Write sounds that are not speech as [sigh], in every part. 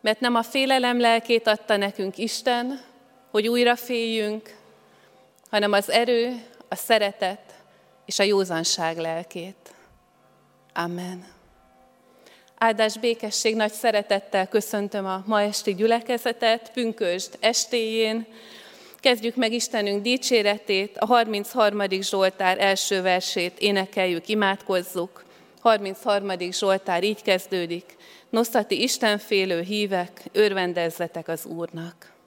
Mert nem a félelem lelkét adta nekünk Isten, hogy újra féljünk, hanem az erő, a szeretet és a józanság lelkét. Amen. Áldás békesség, nagy szeretettel köszöntöm a ma esti gyülekezetet, pünkösd estéjén. Kezdjük meg Istenünk dicséretét, a 33. Zsoltár első versét énekeljük, imádkozzuk. 33. Zsoltár így kezdődik. Nosztati Istenfélő hívek, örvendezzetek az Úrnak.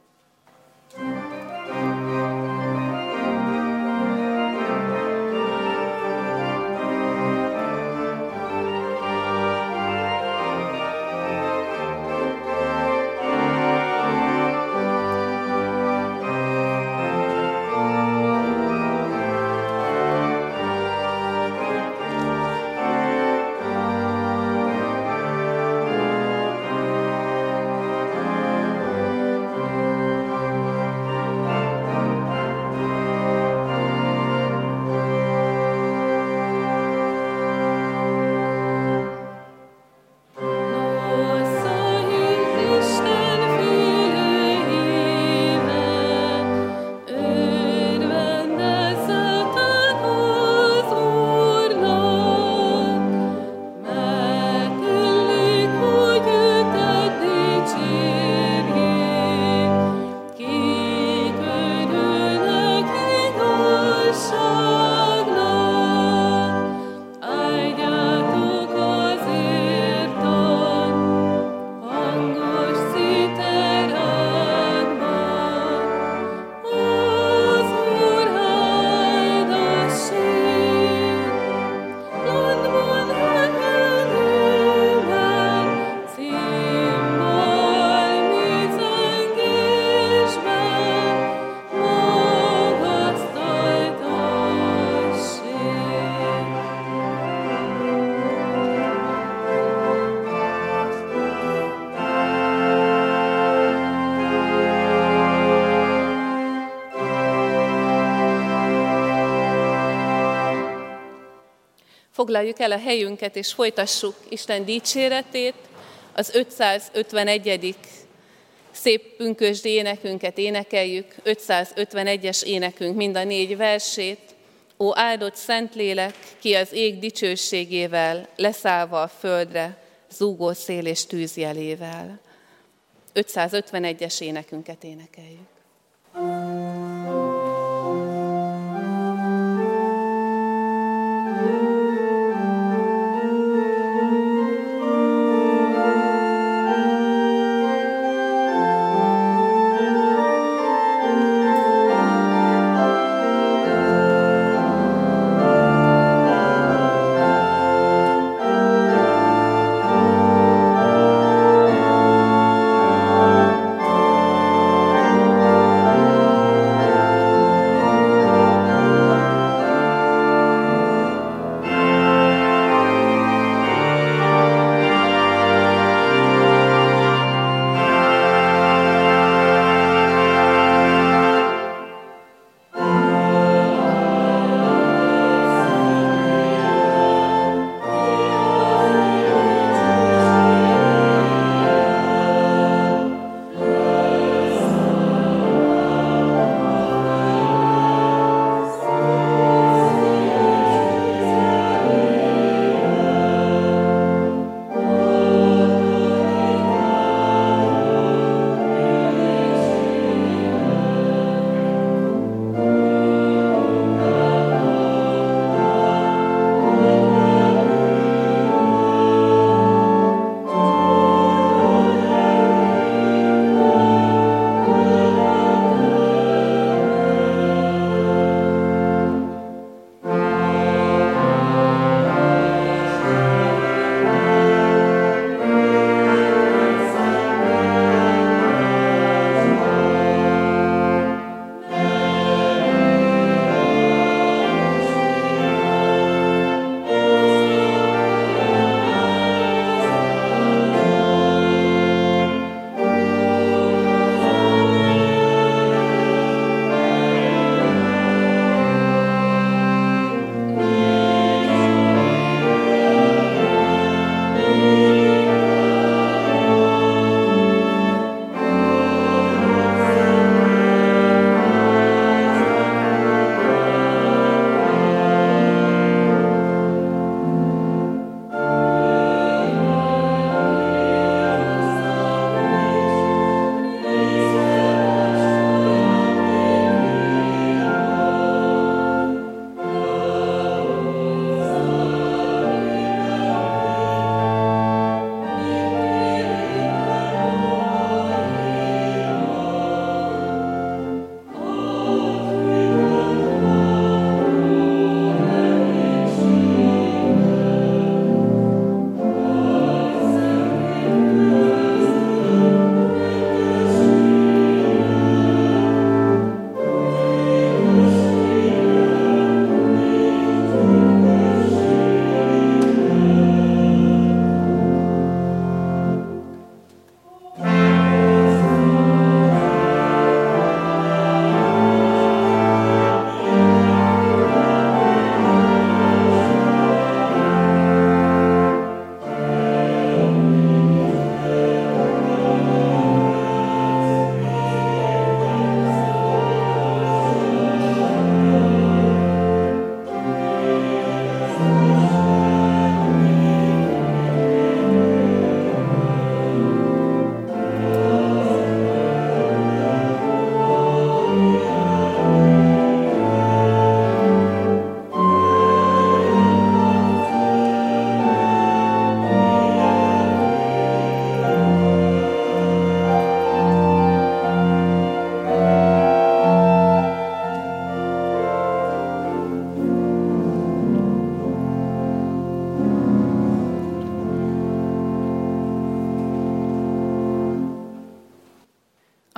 Foglaljuk el a helyünket, és folytassuk Isten dicséretét, az 551. szép pünkösdi énekünket énekeljük, 551-es énekünk mind a négy versét. Ó áldott Szentlélek, ki az ég dicsőségével, leszállva a földre, zúgó szél és tűzjelével. 551-es énekünket énekeljük.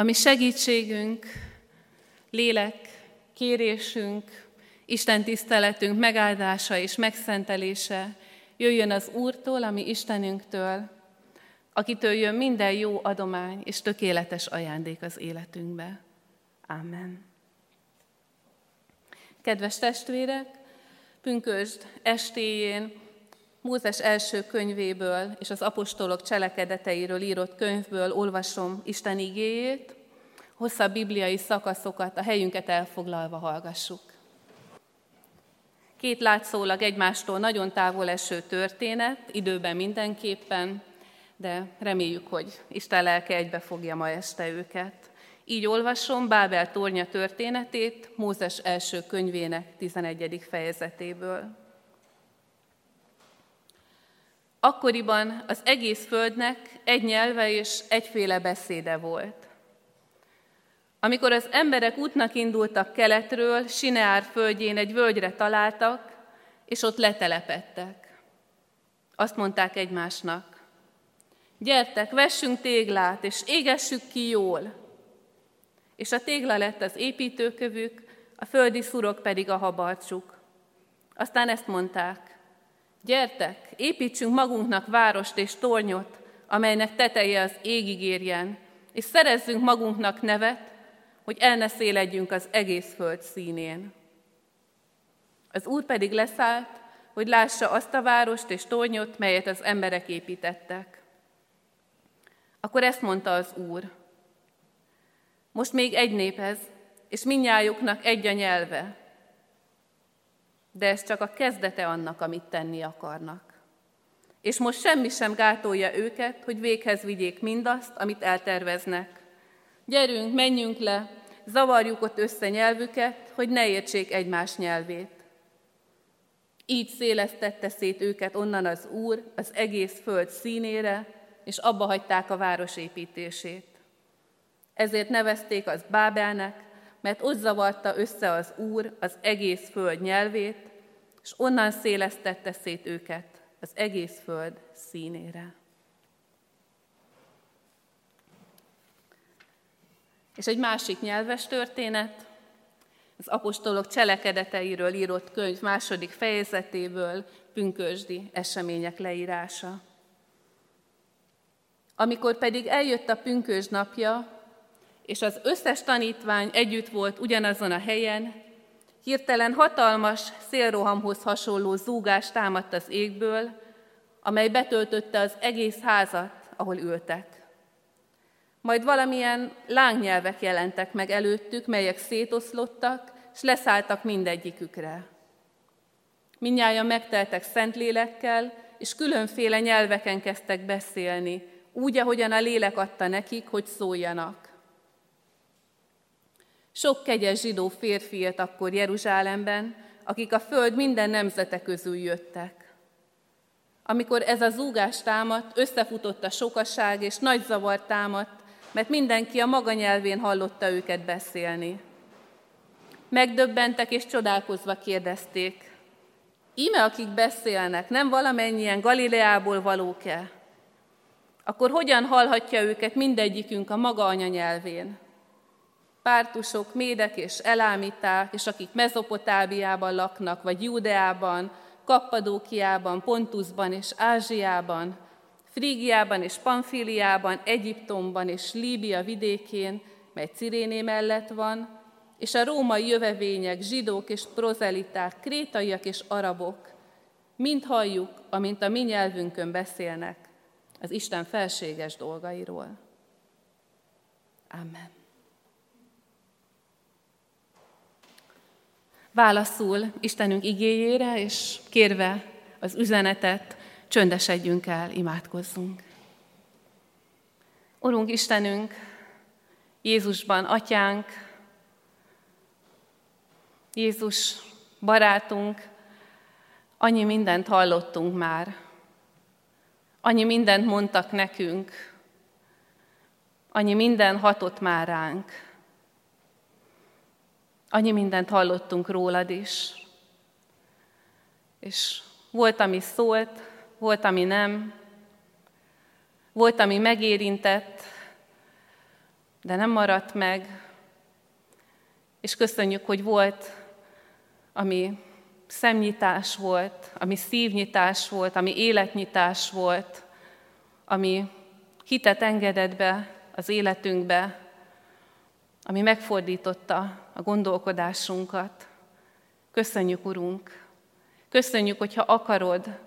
Ami segítségünk, lélek, kérésünk, Isten tiszteletünk megáldása és megszentelése jöjjön az Úrtól, ami Istenünktől, akitől jön minden jó adomány és tökéletes ajándék az életünkbe. Amen. Kedves testvérek, pünkösd estéjén Mózes első könyvéből és az apostolok cselekedeteiről írott könyvből olvasom Isten igéjét, hosszabb bibliai szakaszokat a helyünket elfoglalva hallgassuk. Két látszólag egymástól nagyon távol eső történet, időben mindenképpen, de reméljük, hogy Isten lelke egybe fogja ma este őket. Így olvasom Bábel tornya történetét Mózes első könyvének 11. fejezetéből. Akkoriban az egész földnek egy nyelve és egyféle beszéde volt. Amikor az emberek útnak indultak keletről, Sineár földjén egy völgyre találtak, és ott letelepettek. Azt mondták egymásnak, gyertek, vessünk téglát, és égessük ki jól. És a tégla lett az építőkövük, a földi szurok pedig a habarcsuk. Aztán ezt mondták, gyertek, építsünk magunknak várost és tornyot, amelynek teteje az égig érjen, és szerezzünk magunknak nevet, hogy el ne széledjünk az egész föld színén. Az Úr pedig leszállt, hogy lássa azt a várost és tornyot, melyet az emberek építettek. Akkor ezt mondta az Úr. Most még egy nép ez, és minnyájuknak egy a nyelve. De ez csak a kezdete annak, amit tenni akarnak. És most semmi sem gátolja őket, hogy véghez vigyék mindazt, amit elterveznek. Gyerünk, menjünk le, zavarjuk ott össze nyelvüket, hogy ne értsék egymás nyelvét. Így szélesztette szét őket onnan az Úr az egész föld színére, és abba hagyták a város építését. Ezért nevezték az Bábelnek, mert ott zavarta össze az Úr az egész föld nyelvét, és onnan szélesztette szét őket az egész föld színére. És egy másik nyelves történet, az apostolok cselekedeteiről írott könyv második fejezetéből pünkösdi események leírása. Amikor pedig eljött a pünkös napja, és az összes tanítvány együtt volt ugyanazon a helyen, hirtelen hatalmas szélrohamhoz hasonló zúgás támadt az égből, amely betöltötte az egész házat, ahol ültek. Majd valamilyen lángnyelvek jelentek meg előttük, melyek szétoszlottak, és leszálltak mindegyikükre. Mindnyájan megteltek Szentlélekkel, és különféle nyelveken kezdtek beszélni, úgy, ahogyan a lélek adta nekik, hogy szóljanak. Sok kegyes zsidó férfi élt akkor Jeruzsálemben, akik a föld minden nemzete közül jöttek. Amikor ez a zúgás támadt, összefutott a sokaság, és nagy zavar támadt, mert mindenki a maga nyelvén hallotta őket beszélni. Megdöbbentek és csodálkozva kérdezték, íme akik beszélnek, nem valamennyien Galileából valók-e? Akkor hogyan hallhatja őket mindegyikünk a maga anyanyelvén? Pártusok, médek és elámíták, és akik Mezopotábiában laknak, vagy Júdeában, Kappadókiában, Pontusban és Ázsiában, Frígiában és Pamfiliában, Egyiptomban és Líbia vidékén, mely Ciréné mellett van, és a római jövevények, zsidók és prozeliták, krétaiak és arabok, mind halljuk, amint a mi nyelvünkön beszélnek az Isten felséges dolgairól. Amen. Válaszul Istenünk igéjére, és kérve az üzenetet, csöndesedjünk el, imádkozzunk. Urunk Istenünk, Jézusban Atyánk, Jézus barátunk, annyi mindent hallottunk már, annyi mindent mondtak nekünk, annyi minden hatott már ránk, annyi mindent hallottunk rólad is, és volt, ami szólt, volt, ami nem, volt, ami megérintett, de nem maradt meg, és köszönjük, hogy volt, ami szemnyitás volt, ami szívnyitás volt, ami életnyitás volt, ami hitet engedett be az életünkbe, ami megfordította a gondolkodásunkat. Köszönjük, Urunk! Köszönjük, hogyha akarod,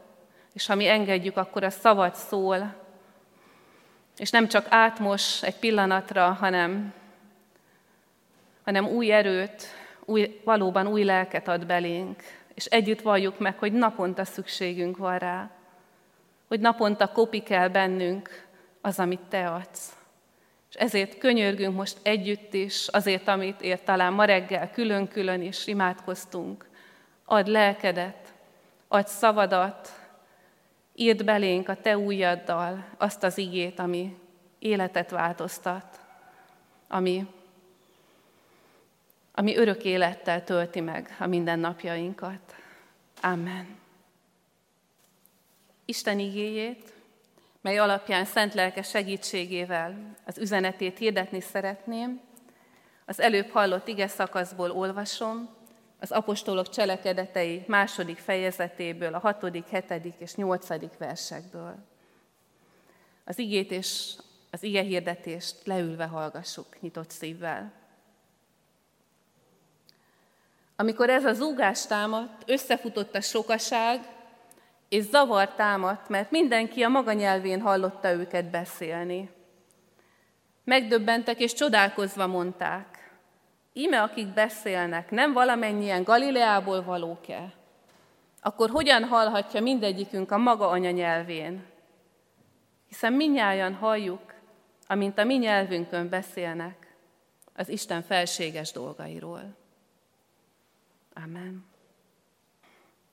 és ha mi engedjük, akkor a szavad szól, és nem csak átmos egy pillanatra, hanem, hanem új erőt, új, valóban új lelket ad belénk, és együtt valljuk meg, hogy naponta szükségünk van rá, hogy naponta kopik el bennünk az, amit Te adsz. És ezért könyörgünk most együtt is, azért, amit ért talán ma reggel külön-külön is imádkoztunk. Add lelkedet, adj szavadat, írd belénk a Te újaddal azt az igét, ami életet változtat, ami, ami örök élettel tölti meg a mindennapjainkat. Amen. Isten igéjét, mely alapján szent lelke segítségével az üzenetét hirdetni szeretném, az előbb hallott ige szakaszból olvasom, az apostolok cselekedetei második fejezetéből, a hatodik, hetedik és nyolcadik versekből. Az igét és az ige hirdetést leülve hallgassuk nyitott szívvel. Amikor ez a zúgás támadt, összefutott a sokaság, és zavar támadt, mert mindenki a maga nyelvén hallotta őket beszélni. Megdöbbentek és csodálkozva mondták, íme akik beszélnek, nem valamennyien Galileából valók-e? Akkor hogyan hallhatja mindegyikünk a maga anyanyelvén? Hiszen minnyáján halljuk, amint a mi nyelvünkön beszélnek az Isten felséges dolgairól. Amen.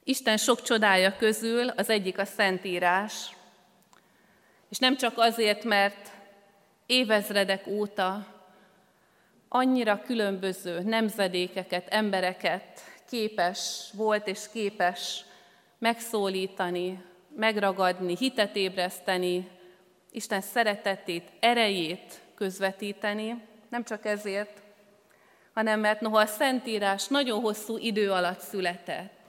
Isten sok csodája közül az egyik a Szentírás, és nem csak azért, mert évezredek óta annyira különböző nemzedékeket, embereket képes volt és képes megszólítani, megragadni, hitet ébreszteni, Isten szeretetét, erejét közvetíteni, nem csak ezért, hanem mert noha a Szentírás nagyon hosszú idő alatt született,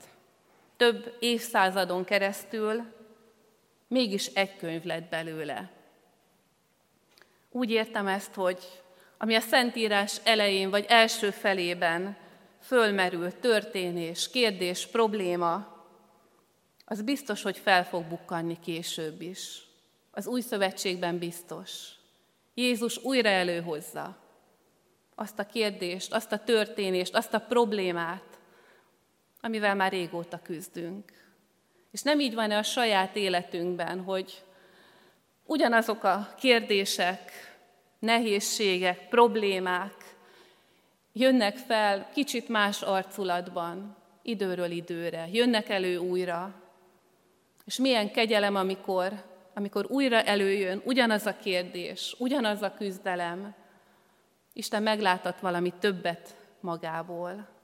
több évszázadon keresztül, mégis egy könyv lett belőle. Úgy értem ezt, hogy ami a Szentírás elején vagy első felében fölmerül történés, kérdés, probléma, az biztos, hogy fel fog bukkanni később is. Az új szövetségben biztos. Jézus újra előhozza azt a kérdést, azt a történést, azt a problémát, amivel már régóta küzdünk. És nem így van-e a saját életünkben, hogy ugyanazok a kérdések, nehézségek, problémák jönnek fel kicsit más arculatban, időről időre, jönnek elő újra. És milyen kegyelem, amikor, amikor újra előjön ugyanaz a kérdés, ugyanaz a küzdelem, Isten meglátott valami többet magából.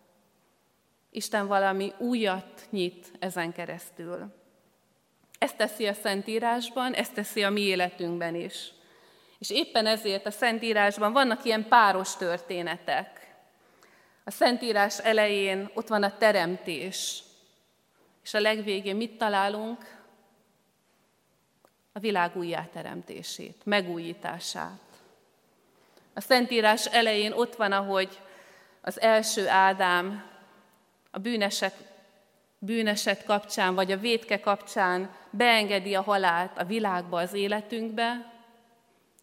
Isten valami újat nyit ezen keresztül. Ezt teszi a Szentírásban, ezt teszi a mi életünkben is. És éppen ezért a Szentírásban vannak ilyen páros történetek. A Szentírás elején ott van a teremtés, és a legvégén mit találunk? A világ újjáteremtését, megújítását. A Szentírás elején ott van, ahogy az első Ádám a bűneset, bűneset kapcsán, vagy a vétke kapcsán beengedi a halált a világba, az életünkbe,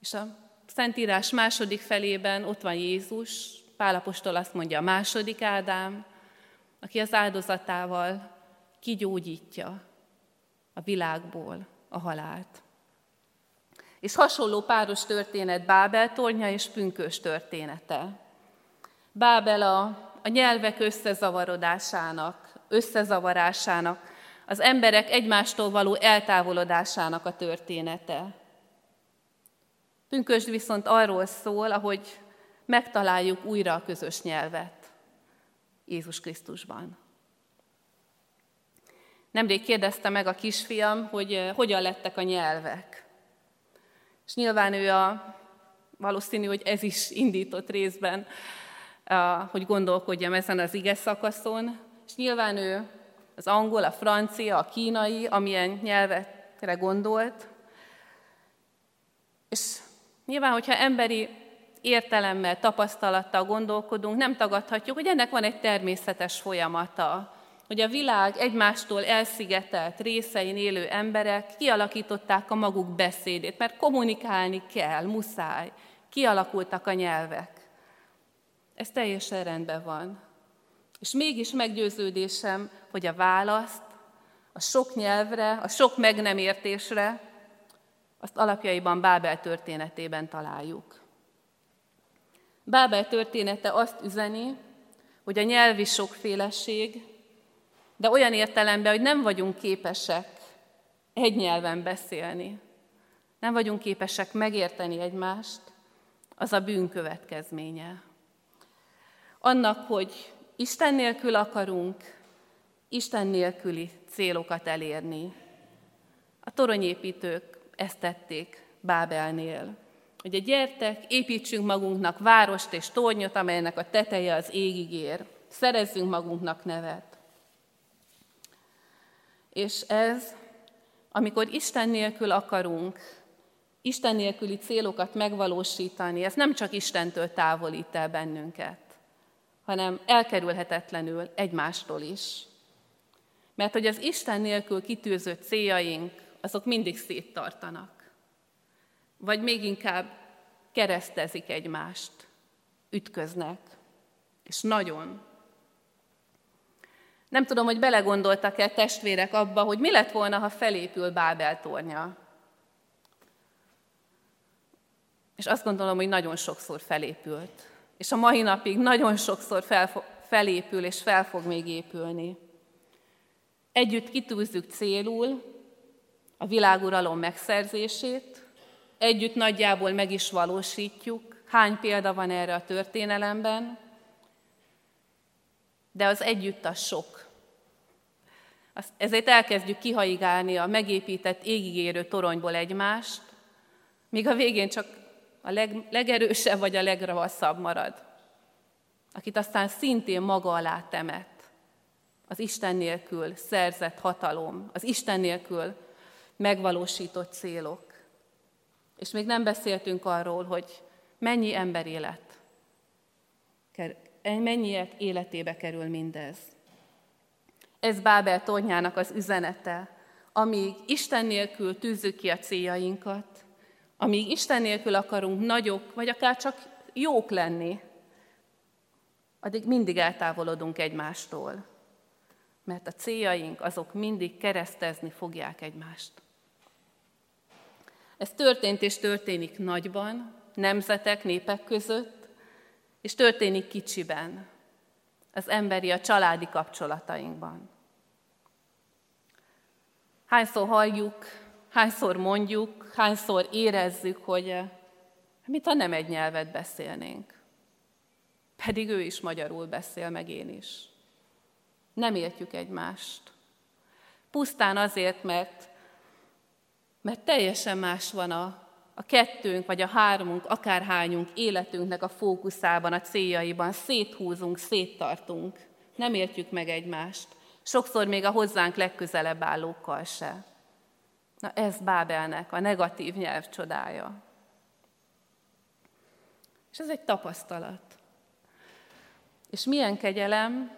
és a Szentírás második felében ott van Jézus, Pálapostól azt mondja a második Ádám, aki az áldozatával kigyógyítja a világból a halált. És hasonló páros történet Bábel tornya és pünkös története. Bábel a, a nyelvek összezavarodásának, összezavarásának, az emberek egymástól való eltávolodásának a története. Pünkösd viszont arról szól, ahogy megtaláljuk újra a közös nyelvet Jézus Krisztusban. Nemrég kérdezte meg a kisfiam, hogy eh, hogyan lettek a nyelvek. És nyilván ő a valószínű, hogy ez is indított részben, hogy gondolkodjam ezen az ige szakaszon, és nyilván ő az angol, a francia, a kínai, amilyen nyelvekre gondolt, és nyilván, hogyha emberi értelemmel, tapasztalattal gondolkodunk, nem tagadhatjuk, hogy ennek van egy természetes folyamata, hogy a világ egymástól elszigetelt részein élő emberek kialakították a maguk beszédét, mert kommunikálni kell, muszáj. Kialakultak a nyelvek. Ez teljesen rendben van. És mégis meggyőződésem, hogy a választ a sok nyelvre, a sok meg nem értésre, azt alapjaiban Bábel történetében találjuk. Bábel története azt üzeni, hogy a nyelvi sokféleség, de olyan értelemben, hogy nem vagyunk képesek egy nyelven beszélni, nem vagyunk képesek megérteni egymást, az a bűn következménye. Annak, hogy Isten nélkül akarunk Isten nélküli célokat elérni. A toronyépítők ezt tették Bábelnél. Ugye gyertek, építsünk magunknak várost és tornyot, amelynek a teteje az égig ér. Szerezzünk magunknak nevet. És ez, amikor Isten nélkül akarunk, Isten nélküli célokat megvalósítani, ez nem csak Istentől távolít el bennünket, hanem elkerülhetetlenül egymástól is. Mert hogy az Isten nélkül kitűzött céljaink, azok mindig széttartanak. Vagy még inkább keresztezik egymást, ütköznek, és nagyon. Nem tudom, hogy belegondoltak-e testvérek abba, hogy mi lett volna, ha felépül Bábel tornya. És azt gondolom, hogy nagyon sokszor felépült. És a mai napig nagyon sokszor fel, felépül és fel fog még épülni. Együtt kitűzzük célul a világuralom megszerzését, együtt nagyjából meg is valósítjuk, hány példa van erre a történelemben, de az együtt a sok. Ezért elkezdjük kihaigálni a megépített égigérő toronyból egymást, míg a végén csak a leg, legerősebb vagy a legravaszabb marad, akit aztán szintén maga alá temet. Az Isten nélkül szerzett hatalom, az Isten nélkül megvalósított célok. És még nem beszéltünk arról, hogy mennyi ember élet, mennyiek életébe kerül mindez. Ez Bábel tornyának az üzenete, amíg Isten nélkül tűzzük ki a céljainkat, amíg Isten nélkül akarunk nagyok, vagy akár csak jók lenni, addig mindig eltávolodunk egymástól. Mert a céljaink azok mindig keresztezni fogják egymást. Ez történt és történik nagyban, nemzetek, népek között, és történik kicsiben, az emberi, a családi kapcsolatainkban. Hányszor halljuk hányszor mondjuk, hányszor érezzük, hogy eh, mit ha nem egy nyelvet beszélnénk. Pedig ő is magyarul beszél, meg én is. Nem értjük egymást. Pusztán azért, mert, mert teljesen más van a, a kettőnk, vagy a hármunk, akárhányunk életünknek a fókuszában, a céljaiban. Széthúzunk, széttartunk. Nem értjük meg egymást. Sokszor még a hozzánk legközelebb állókkal se. Na ez Bábelnek a negatív nyelv csodája. És ez egy tapasztalat. És milyen kegyelem,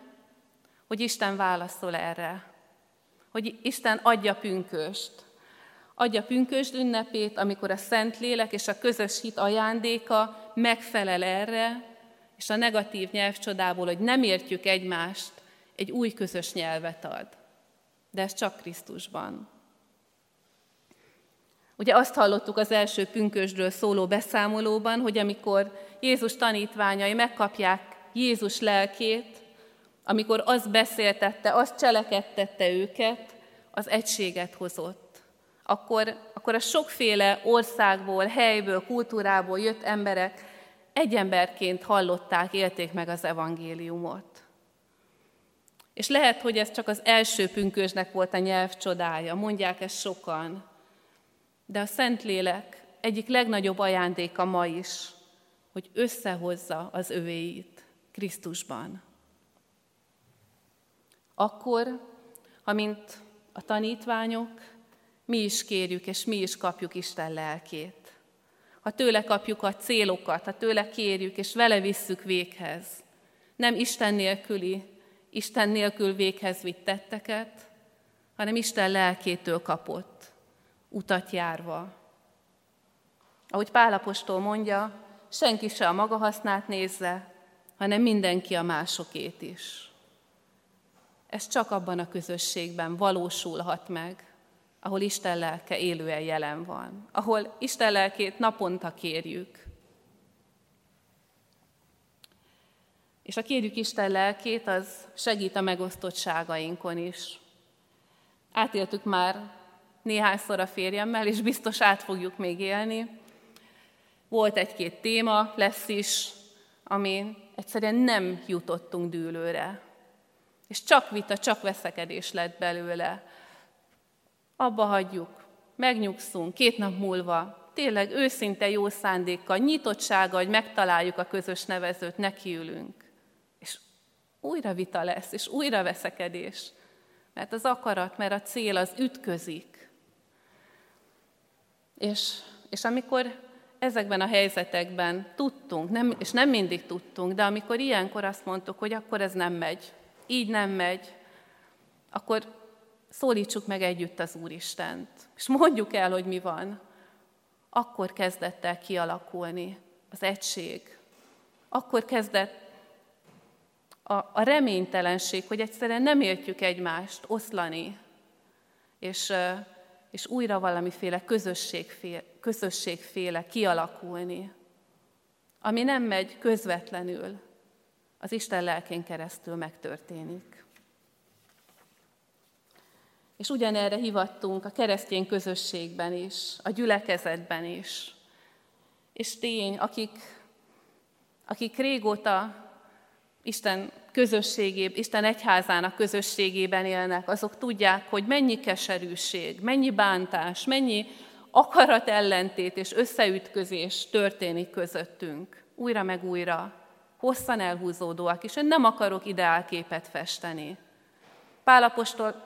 hogy Isten válaszol erre. Hogy Isten adja pünköst. Adja pünkösd ünnepét, amikor a Szentlélek és a közös hit ajándéka megfelel erre, és a negatív nyelvcsodából, hogy nem értjük egymást, egy új közös nyelvet ad. De ez csak Krisztusban. Ugye azt hallottuk az első pünkösdről szóló beszámolóban, hogy amikor Jézus tanítványai megkapják Jézus lelkét, amikor azt beszéltette, azt cselekedtette őket, az egységet hozott. Akkor, akkor a sokféle országból, helyből, kultúrából jött emberek egy emberként hallották, élték meg az evangéliumot. És lehet, hogy ez csak az első pünkösnek volt a nyelv csodája, mondják ezt sokan, de a Szentlélek egyik legnagyobb ajándéka ma is, hogy összehozza az övéit Krisztusban. Akkor, ha mint a tanítványok, mi is kérjük és mi is kapjuk Isten lelkét. Ha tőle kapjuk a célokat, ha tőle kérjük és vele visszük véghez, nem Isten nélküli, Isten nélkül véghez vitt tetteket, hanem Isten lelkétől kapott, utat járva. Ahogy Pálapostól mondja, senki se a maga hasznát nézze, hanem mindenki a másokét is. Ez csak abban a közösségben valósulhat meg, ahol Isten lelke élően jelen van, ahol Isten lelkét naponta kérjük. És a kérjük Isten lelkét, az segít a megosztottságainkon is. Átéltük már néhányszor a férjemmel, és biztos át fogjuk még élni. Volt egy-két téma, lesz is, ami egyszerűen nem jutottunk dűlőre. És csak vita, csak veszekedés lett belőle. Abba hagyjuk, megnyugszunk, két nap múlva, tényleg őszinte jó szándékkal, nyitottsága, hogy megtaláljuk a közös nevezőt, nekiülünk. És újra vita lesz, és újra veszekedés. Mert az akarat, mert a cél az ütközik. És, és amikor ezekben a helyzetekben tudtunk, nem, és nem mindig tudtunk, de amikor ilyenkor azt mondtuk, hogy akkor ez nem megy, így nem megy, akkor szólítsuk meg együtt az Úristent, és mondjuk el, hogy mi van. Akkor kezdett el kialakulni az egység. Akkor kezdett a, a reménytelenség, hogy egyszerűen nem értjük egymást oszlani, és, és újra valamiféle közösségféle, közösségféle kialakulni, ami nem megy közvetlenül, az Isten lelkén keresztül megtörténik. És ugyanerre hivattunk a keresztény közösségben is, a gyülekezetben is. És tény, akik, akik régóta Isten közösségében, Isten egyházának közösségében élnek, azok tudják, hogy mennyi keserűség, mennyi bántás, mennyi akarat ellentét és összeütközés történik közöttünk. Újra meg újra. Hosszan elhúzódóak, és én nem akarok ideálképet festeni. Pálapostól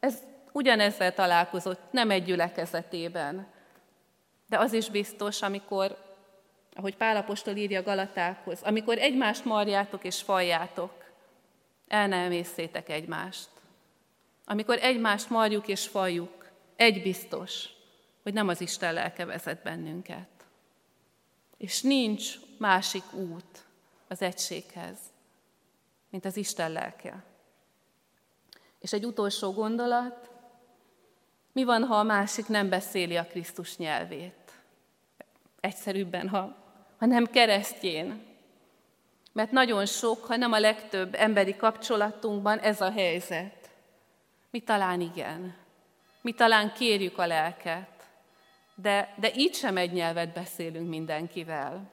ez ugyanezzel találkozott, nem egy gyülekezetében. De az is biztos, amikor ahogy Pálapostól írja Galatákhoz, amikor egymást marjátok és faljátok, el ne emészétek egymást. Amikor egymást marjuk és faljuk, egy biztos, hogy nem az Isten lelke vezet bennünket. És nincs másik út az egységhez, mint az Isten lelke. És egy utolsó gondolat, mi van, ha a másik nem beszéli a Krisztus nyelvét? Egyszerűbben, ha hanem keresztjén. Mert nagyon sok, ha nem a legtöbb emberi kapcsolatunkban ez a helyzet. Mi talán igen. Mi talán kérjük a lelket, de, de így sem egy nyelvet beszélünk mindenkivel.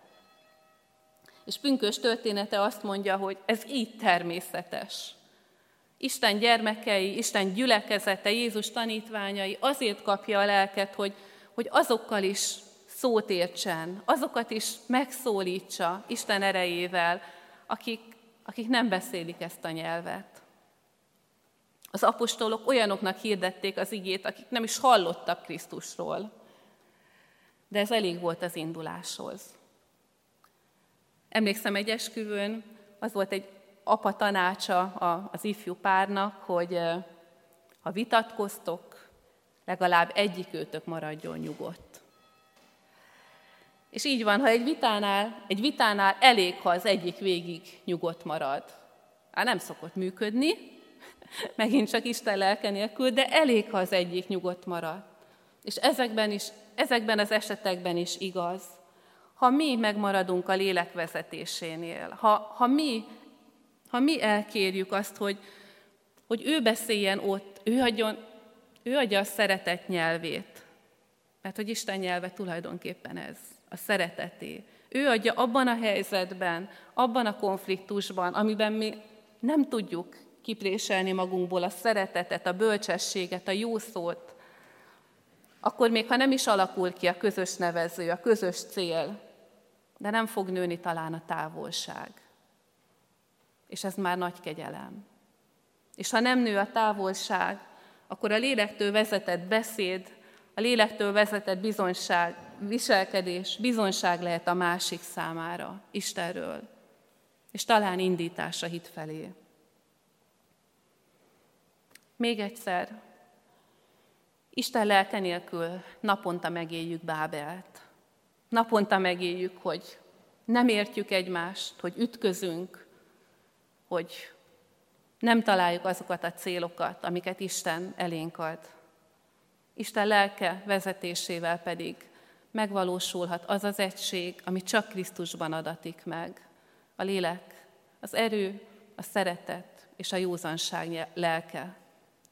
És pünkös története azt mondja, hogy ez így természetes. Isten gyermekei, Isten gyülekezete, Jézus tanítványai azért kapja a lelket, hogy, hogy azokkal is szót értsen, azokat is megszólítsa Isten erejével, akik, akik nem beszélik ezt a nyelvet. Az apostolok olyanoknak hirdették az igét, akik nem is hallottak Krisztusról. De ez elég volt az induláshoz. Emlékszem egy esküvőn, az volt egy apa tanácsa az ifjú párnak, hogy ha vitatkoztok, legalább egyik őtök maradjon nyugodt. És így van, ha egy vitánál, egy vitánál elég, ha az egyik végig nyugodt marad. Hát nem szokott működni, [laughs] megint csak Isten lelke nélkül, de elég, ha az egyik nyugodt marad. És ezekben, is, ezekben az esetekben is igaz. Ha mi megmaradunk a lélek vezetésénél, ha, ha, mi, ha mi elkérjük azt, hogy, hogy ő beszéljen ott, ő, adjon, ő adja a szeretet nyelvét, mert hogy Isten nyelve tulajdonképpen ez a szereteté. Ő adja abban a helyzetben, abban a konfliktusban, amiben mi nem tudjuk kipréselni magunkból a szeretetet, a bölcsességet, a jó szót, akkor még ha nem is alakul ki a közös nevező, a közös cél, de nem fog nőni talán a távolság. És ez már nagy kegyelem. És ha nem nő a távolság, akkor a lélektől vezetett beszéd, a lélektől vezetett bizonyság, viselkedés, bizonyság lehet a másik számára, Istenről, és talán indítás a hit felé. Még egyszer, Isten lelke nélkül naponta megéljük Bábelt. Naponta megéljük, hogy nem értjük egymást, hogy ütközünk, hogy nem találjuk azokat a célokat, amiket Isten elénk ad. Isten lelke vezetésével pedig megvalósulhat az az egység, ami csak Krisztusban adatik meg. A lélek, az erő, a szeretet és a józanság lelke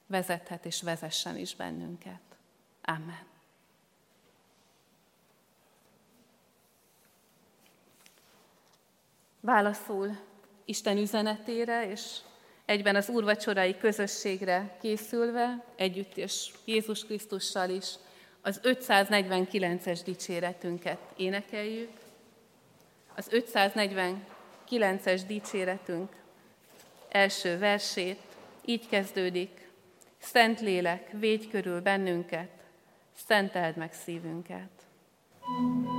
vezethet és vezessen is bennünket. Amen. Válaszul Isten üzenetére és egyben az úrvacsorai közösségre készülve, együtt és Jézus Krisztussal is az 549-es dicséretünket énekeljük. Az 549-es dicséretünk első versét így kezdődik. Szent lélek, védj körül bennünket, szenteld meg szívünket. thank you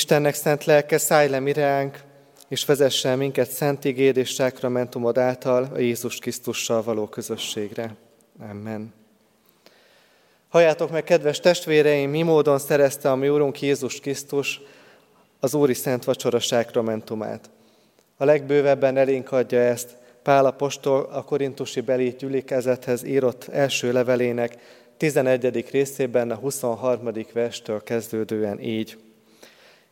Istennek szent lelke, szállj le miránk, és vezessen minket szent igéd és sákramentumod által a Jézus Krisztussal való közösségre. Amen. Halljátok meg, kedves testvéreim, mi módon szerezte a mi Úrunk Jézus Krisztus az Úri Szent Vacsora sákramentumát. A legbővebben elénk adja ezt Pál apostol a korintusi beli gyülekezethez írott első levelének 11. részében a 23. verstől kezdődően így.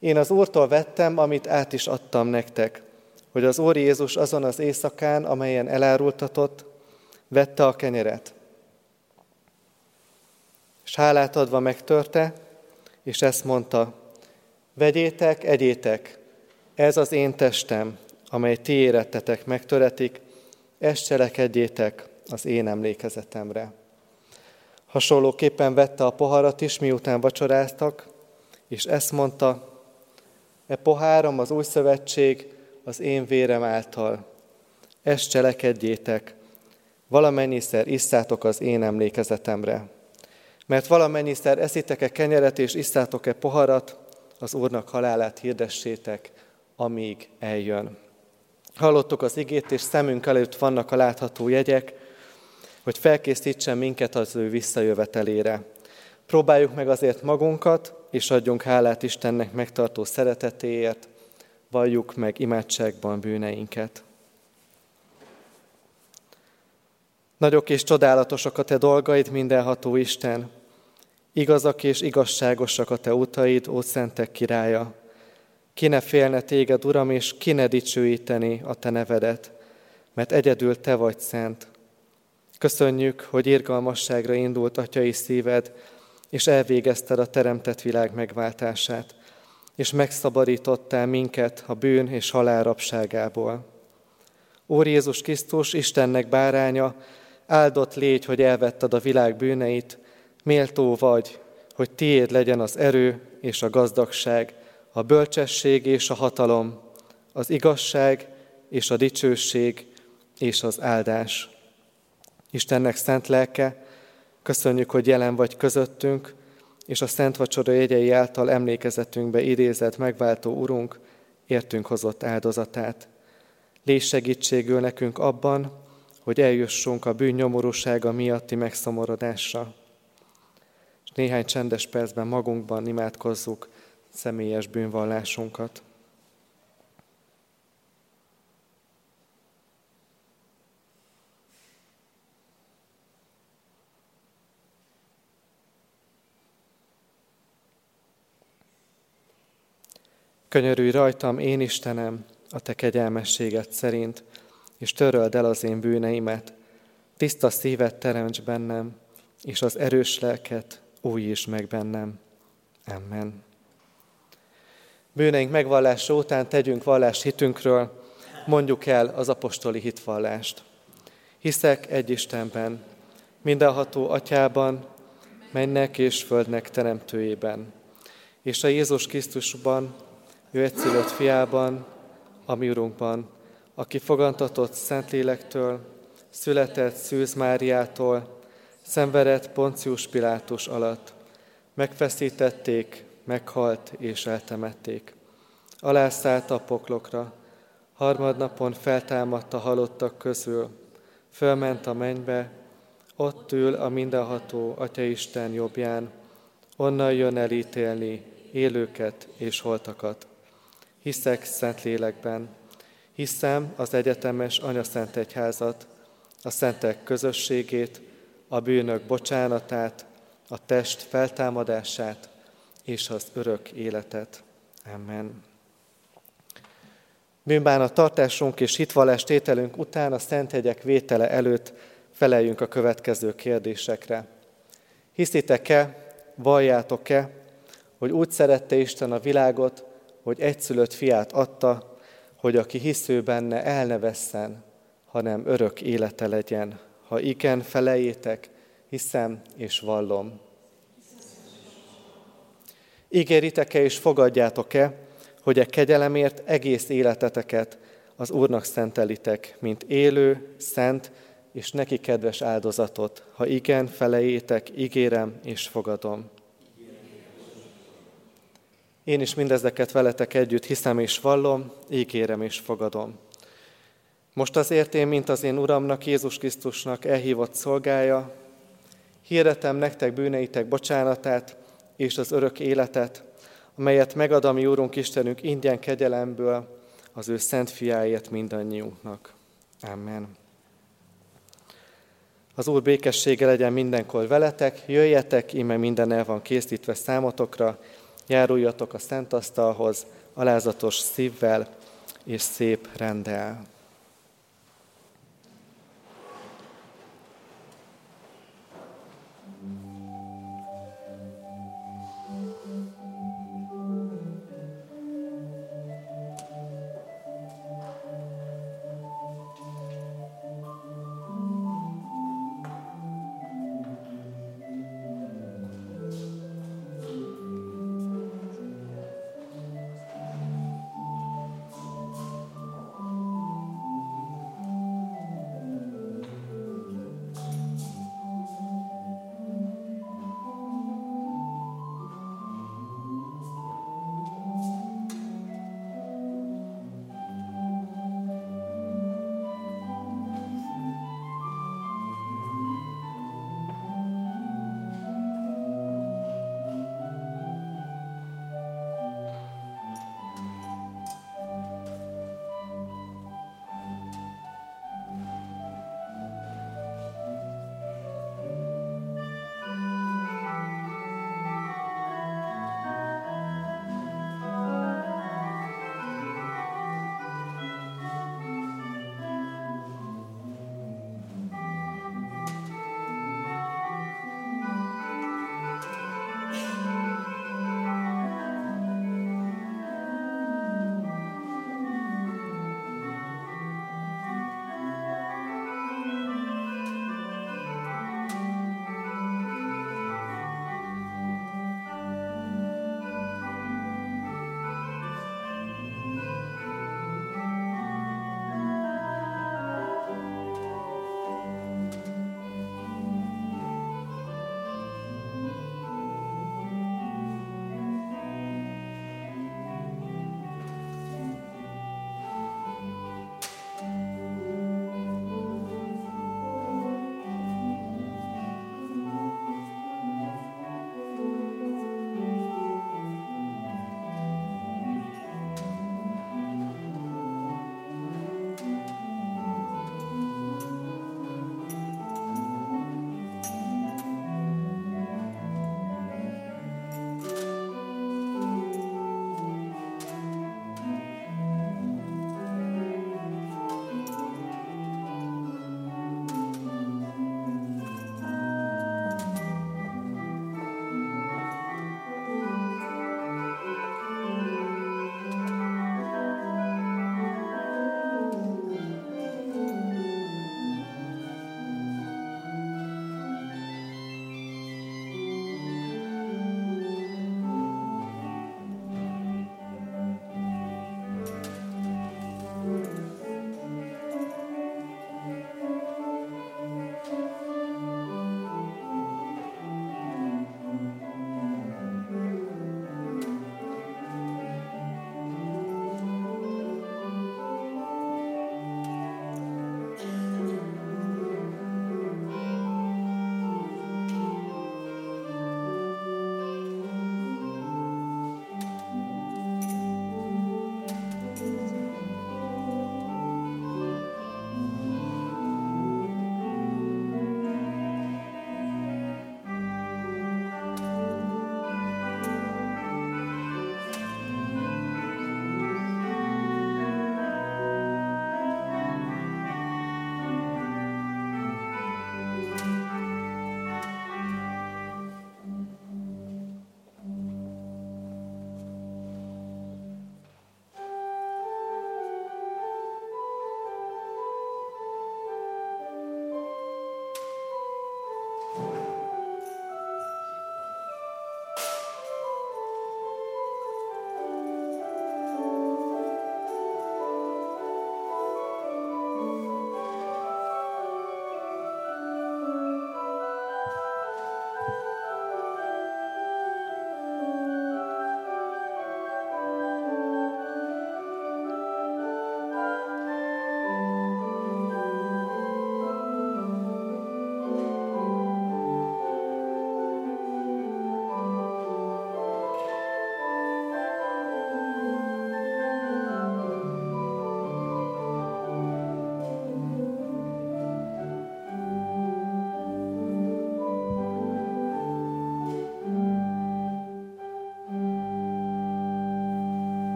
Én az Úrtól vettem, amit át is adtam nektek, hogy az Úr Jézus azon az éjszakán, amelyen elárultatott, vette a kenyeret. És hálát adva megtörte, és ezt mondta, vegyétek, egyétek, ez az én testem, amely ti érettetek megtöretik, ezt cselekedjétek az én emlékezetemre. Hasonlóképpen vette a poharat is, miután vacsoráztak, és ezt mondta, E poháram az új szövetség az én vérem által. Ezt cselekedjétek, valamennyiszer isszátok az én emlékezetemre. Mert valamennyiszer eszitek-e kenyeret és isszátok-e poharat, az Úrnak halálát hirdessétek, amíg eljön. Hallottuk az igét, és szemünk előtt vannak a látható jegyek. hogy felkészítsen minket az ő visszajövetelére. Próbáljuk meg azért magunkat, és adjunk hálát Istennek megtartó szeretetéért, valljuk meg imádságban bűneinket. Nagyok és csodálatosak a te dolgaid, mindenható Isten. Igazak és igazságosak a te utaid, ó szentek királya. Ki ne félne téged, Uram, és ki ne dicsőíteni a te nevedet, mert egyedül te vagy szent. Köszönjük, hogy irgalmasságra indult atyai szíved, és elvégezted a teremtett világ megváltását, és megszabadítottál minket a bűn és halál rabságából. Úr Jézus Krisztus, Istennek báránya, áldott légy, hogy elvetted a világ bűneit, méltó vagy, hogy tiéd legyen az erő és a gazdagság, a bölcsesség és a hatalom, az igazság és a dicsőség és az áldás. Istennek szent lelke, köszönjük, hogy jelen vagy közöttünk, és a Szent Vacsora jegyei által emlékezetünkbe idézett megváltó Urunk értünk hozott áldozatát. Légy segítségül nekünk abban, hogy eljussunk a bűn nyomorúsága miatti megszomorodásra. És néhány csendes percben magunkban imádkozzuk személyes bűnvallásunkat. Könyörülj rajtam, én Istenem, a Te kegyelmességet szerint, és töröld el az én bűneimet. Tiszta szívet teremts bennem, és az erős lelket újíts meg bennem. Amen. Bűneink megvallása után tegyünk vallást hitünkről, mondjuk el az apostoli hitvallást. Hiszek egy Istenben, mindenható atyában, mennek és földnek teremtőjében, és a Jézus Krisztusban, ő egyszülött fiában, a mi Urunkban, aki fogantatott Szentlélektől, született Szűz Máriától, szenvedett Poncius Pilátus alatt, megfeszítették, meghalt és eltemették. Alászállt a poklokra, harmadnapon feltámadt a halottak közül, fölment a mennybe, ott ül a mindenható Atyaisten jobbján, onnan jön elítélni élőket és holtakat. Hiszek szent lélekben, hiszem az egyetemes Anyaszent Egyházat, a szentek közösségét, a bűnök bocsánatát, a test feltámadását és az örök életet. Amen. Bűnbánat tartásunk és hitvallás tételünk után a Szent Hegyek vétele előtt feleljünk a következő kérdésekre. Hiszitek-e, valljátok-e, hogy úgy szerette Isten a világot, hogy egyszülött fiát adta, hogy aki hisző benne el ne vesszen, hanem örök élete legyen. Ha igen, felejétek, hiszem és vallom. Ígéritek-e és fogadjátok-e, hogy e kegyelemért egész életeteket az Úrnak szentelitek, mint élő, szent és neki kedves áldozatot? Ha igen, felejétek, ígérem és fogadom. Én is mindezeket veletek együtt hiszem és vallom, ígérem és fogadom. Most azért én, mint az én Uramnak, Jézus Krisztusnak elhívott szolgája, hirdetem nektek bűneitek bocsánatát és az örök életet, amelyet megad a mi Úrunk Istenünk ingyen kegyelemből az ő szent fiáért mindannyiunknak. Amen. Az Úr békessége legyen mindenkor veletek, jöjjetek, íme minden el van készítve számotokra, járuljatok a szent asztalhoz alázatos szívvel és szép rendel.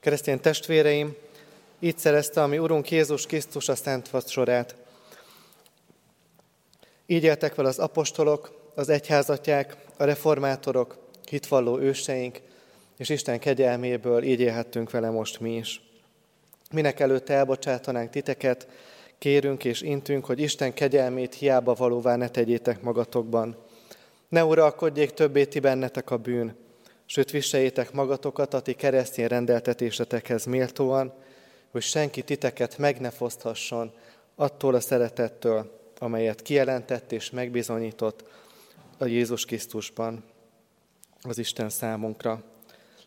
Keresztény testvéreim, így szerezte a mi Urunk Jézus Krisztus a Szent Vacsorát. Így éltek fel az apostolok, az egyházatják, a reformátorok, hitvalló őseink, és Isten kegyelméből így élhettünk vele most mi is. Minek előtte elbocsátanánk titeket, kérünk és intünk, hogy Isten kegyelmét hiába valóvá ne tegyétek magatokban. Ne uralkodjék többé ti bennetek a bűn, sőt viseljétek magatokat a ti keresztény rendeltetésetekhez méltóan, hogy senki titeket meg ne foszthasson attól a szeretettől, amelyet kijelentett és megbizonyított a Jézus Krisztusban, az Isten számunkra.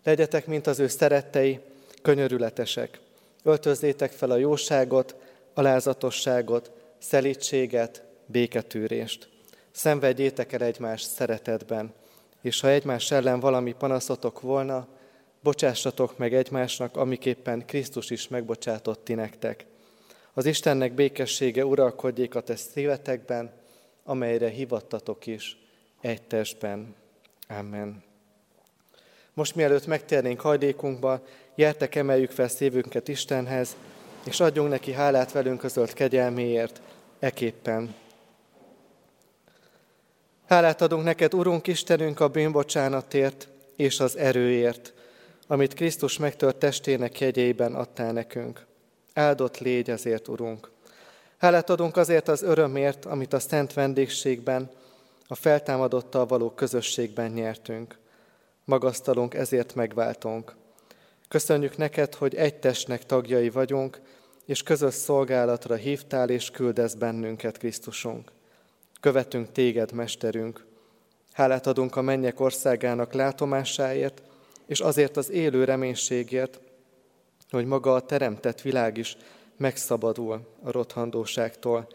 Legyetek, mint az ő szerettei, könyörületesek. Öltözzétek fel a jóságot, alázatosságot, szelítséget, béketűrést. Szenvedjétek el egymás szeretetben, és ha egymás ellen valami panaszotok volna, bocsássatok meg egymásnak, amiképpen Krisztus is megbocsátott ti nektek. Az Istennek békessége uralkodjék a te szívetekben, amelyre hivattatok is egy testben. Amen. Most mielőtt megtérnénk hajdékunkba, gyertek emeljük fel szívünket Istenhez, és adjunk neki hálát velünk közölt kegyelméért, eképpen. Hálát adunk neked, Urunk Istenünk, a bűnbocsánatért és az erőért, amit Krisztus megtört testének jegyeiben adtál nekünk. Áldott légy ezért, Urunk. Hálát adunk azért az örömért, amit a szent vendégségben, a feltámadottal való közösségben nyertünk. Magasztalunk, ezért megváltunk. Köszönjük neked, hogy egy testnek tagjai vagyunk, és közös szolgálatra hívtál és küldesz bennünket, Krisztusunk. Követünk téged, Mesterünk. Hálát adunk a mennyek országának látomásáért, és azért az élő reménységért, hogy maga a teremtett világ is megszabadul a rothandóságtól,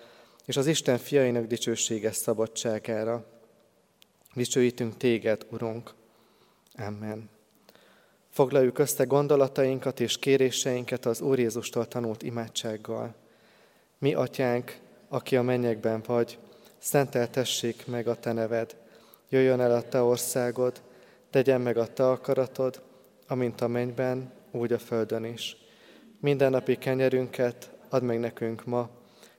és az Isten fiainak dicsőséges szabadságára. Dicsőítünk téged, Urunk. Amen. Foglaljuk össze gondolatainkat és kéréseinket az Úr Jézustól tanult imádsággal. Mi, Atyánk, aki a mennyekben vagy, szenteltessék meg a Te neved, jöjjön el a Te országod, tegyen meg a Te akaratod, amint a mennyben, úgy a földön is. Minden napi kenyerünket add meg nekünk ma,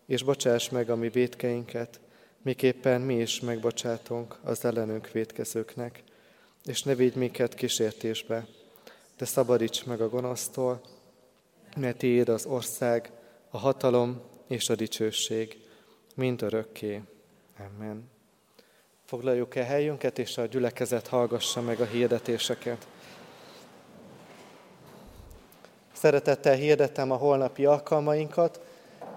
és bocsáss meg a mi védkeinket, miképpen mi is megbocsátunk az ellenünk védkezőknek. És ne védj minket kísértésbe, de szabadíts meg a gonosztól, mert tiéd az ország, a hatalom és a dicsőség, mind örökké. Amen. Foglaljuk el helyünket, és a gyülekezet hallgassa meg a hirdetéseket. Szeretettel hirdetem a holnapi alkalmainkat.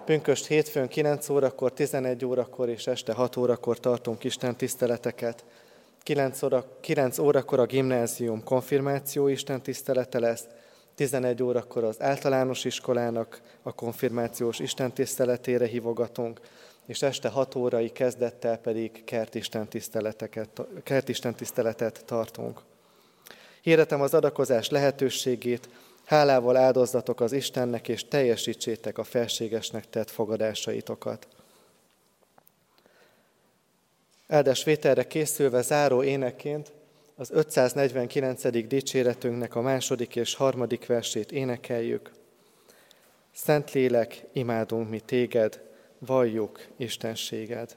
Pünköst hétfőn 9 órakor, 11 órakor és este 6 órakor tartunk Isten tiszteleteket. 9, óra, 9 órakor a gimnázium konfirmáció Isten tisztelete lesz, 11 órakor az általános iskolának a konfirmációs Isten tiszteletére hívogatunk, és este 6 órai kezdettel pedig kertisten, kertisten tiszteletet tartunk. Hirdetem az adakozás lehetőségét, hálával áldozatok az Istennek, és teljesítsétek a felségesnek tett fogadásaitokat. Áldás vételre készülve záró éneként az 549. dicséretünknek a második és harmadik versét énekeljük. Szentlélek, imádunk mi téged, valljuk Istenséged.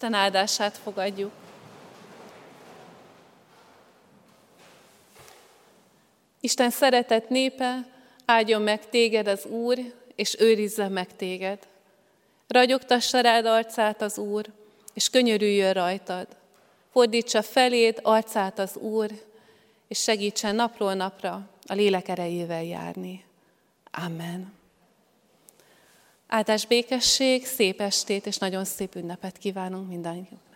Isten áldását fogadjuk. Isten szeretett népe, áldjon meg téged az Úr, és őrizze meg téged. Ragyogtassa rád arcát az Úr, és könyörüljön rajtad. Fordítsa feléd arcát az Úr, és segítsen napról napra a lélek erejével járni. Amen. Áldás békesség, szép estét és nagyon szép ünnepet kívánunk mindannyiuk.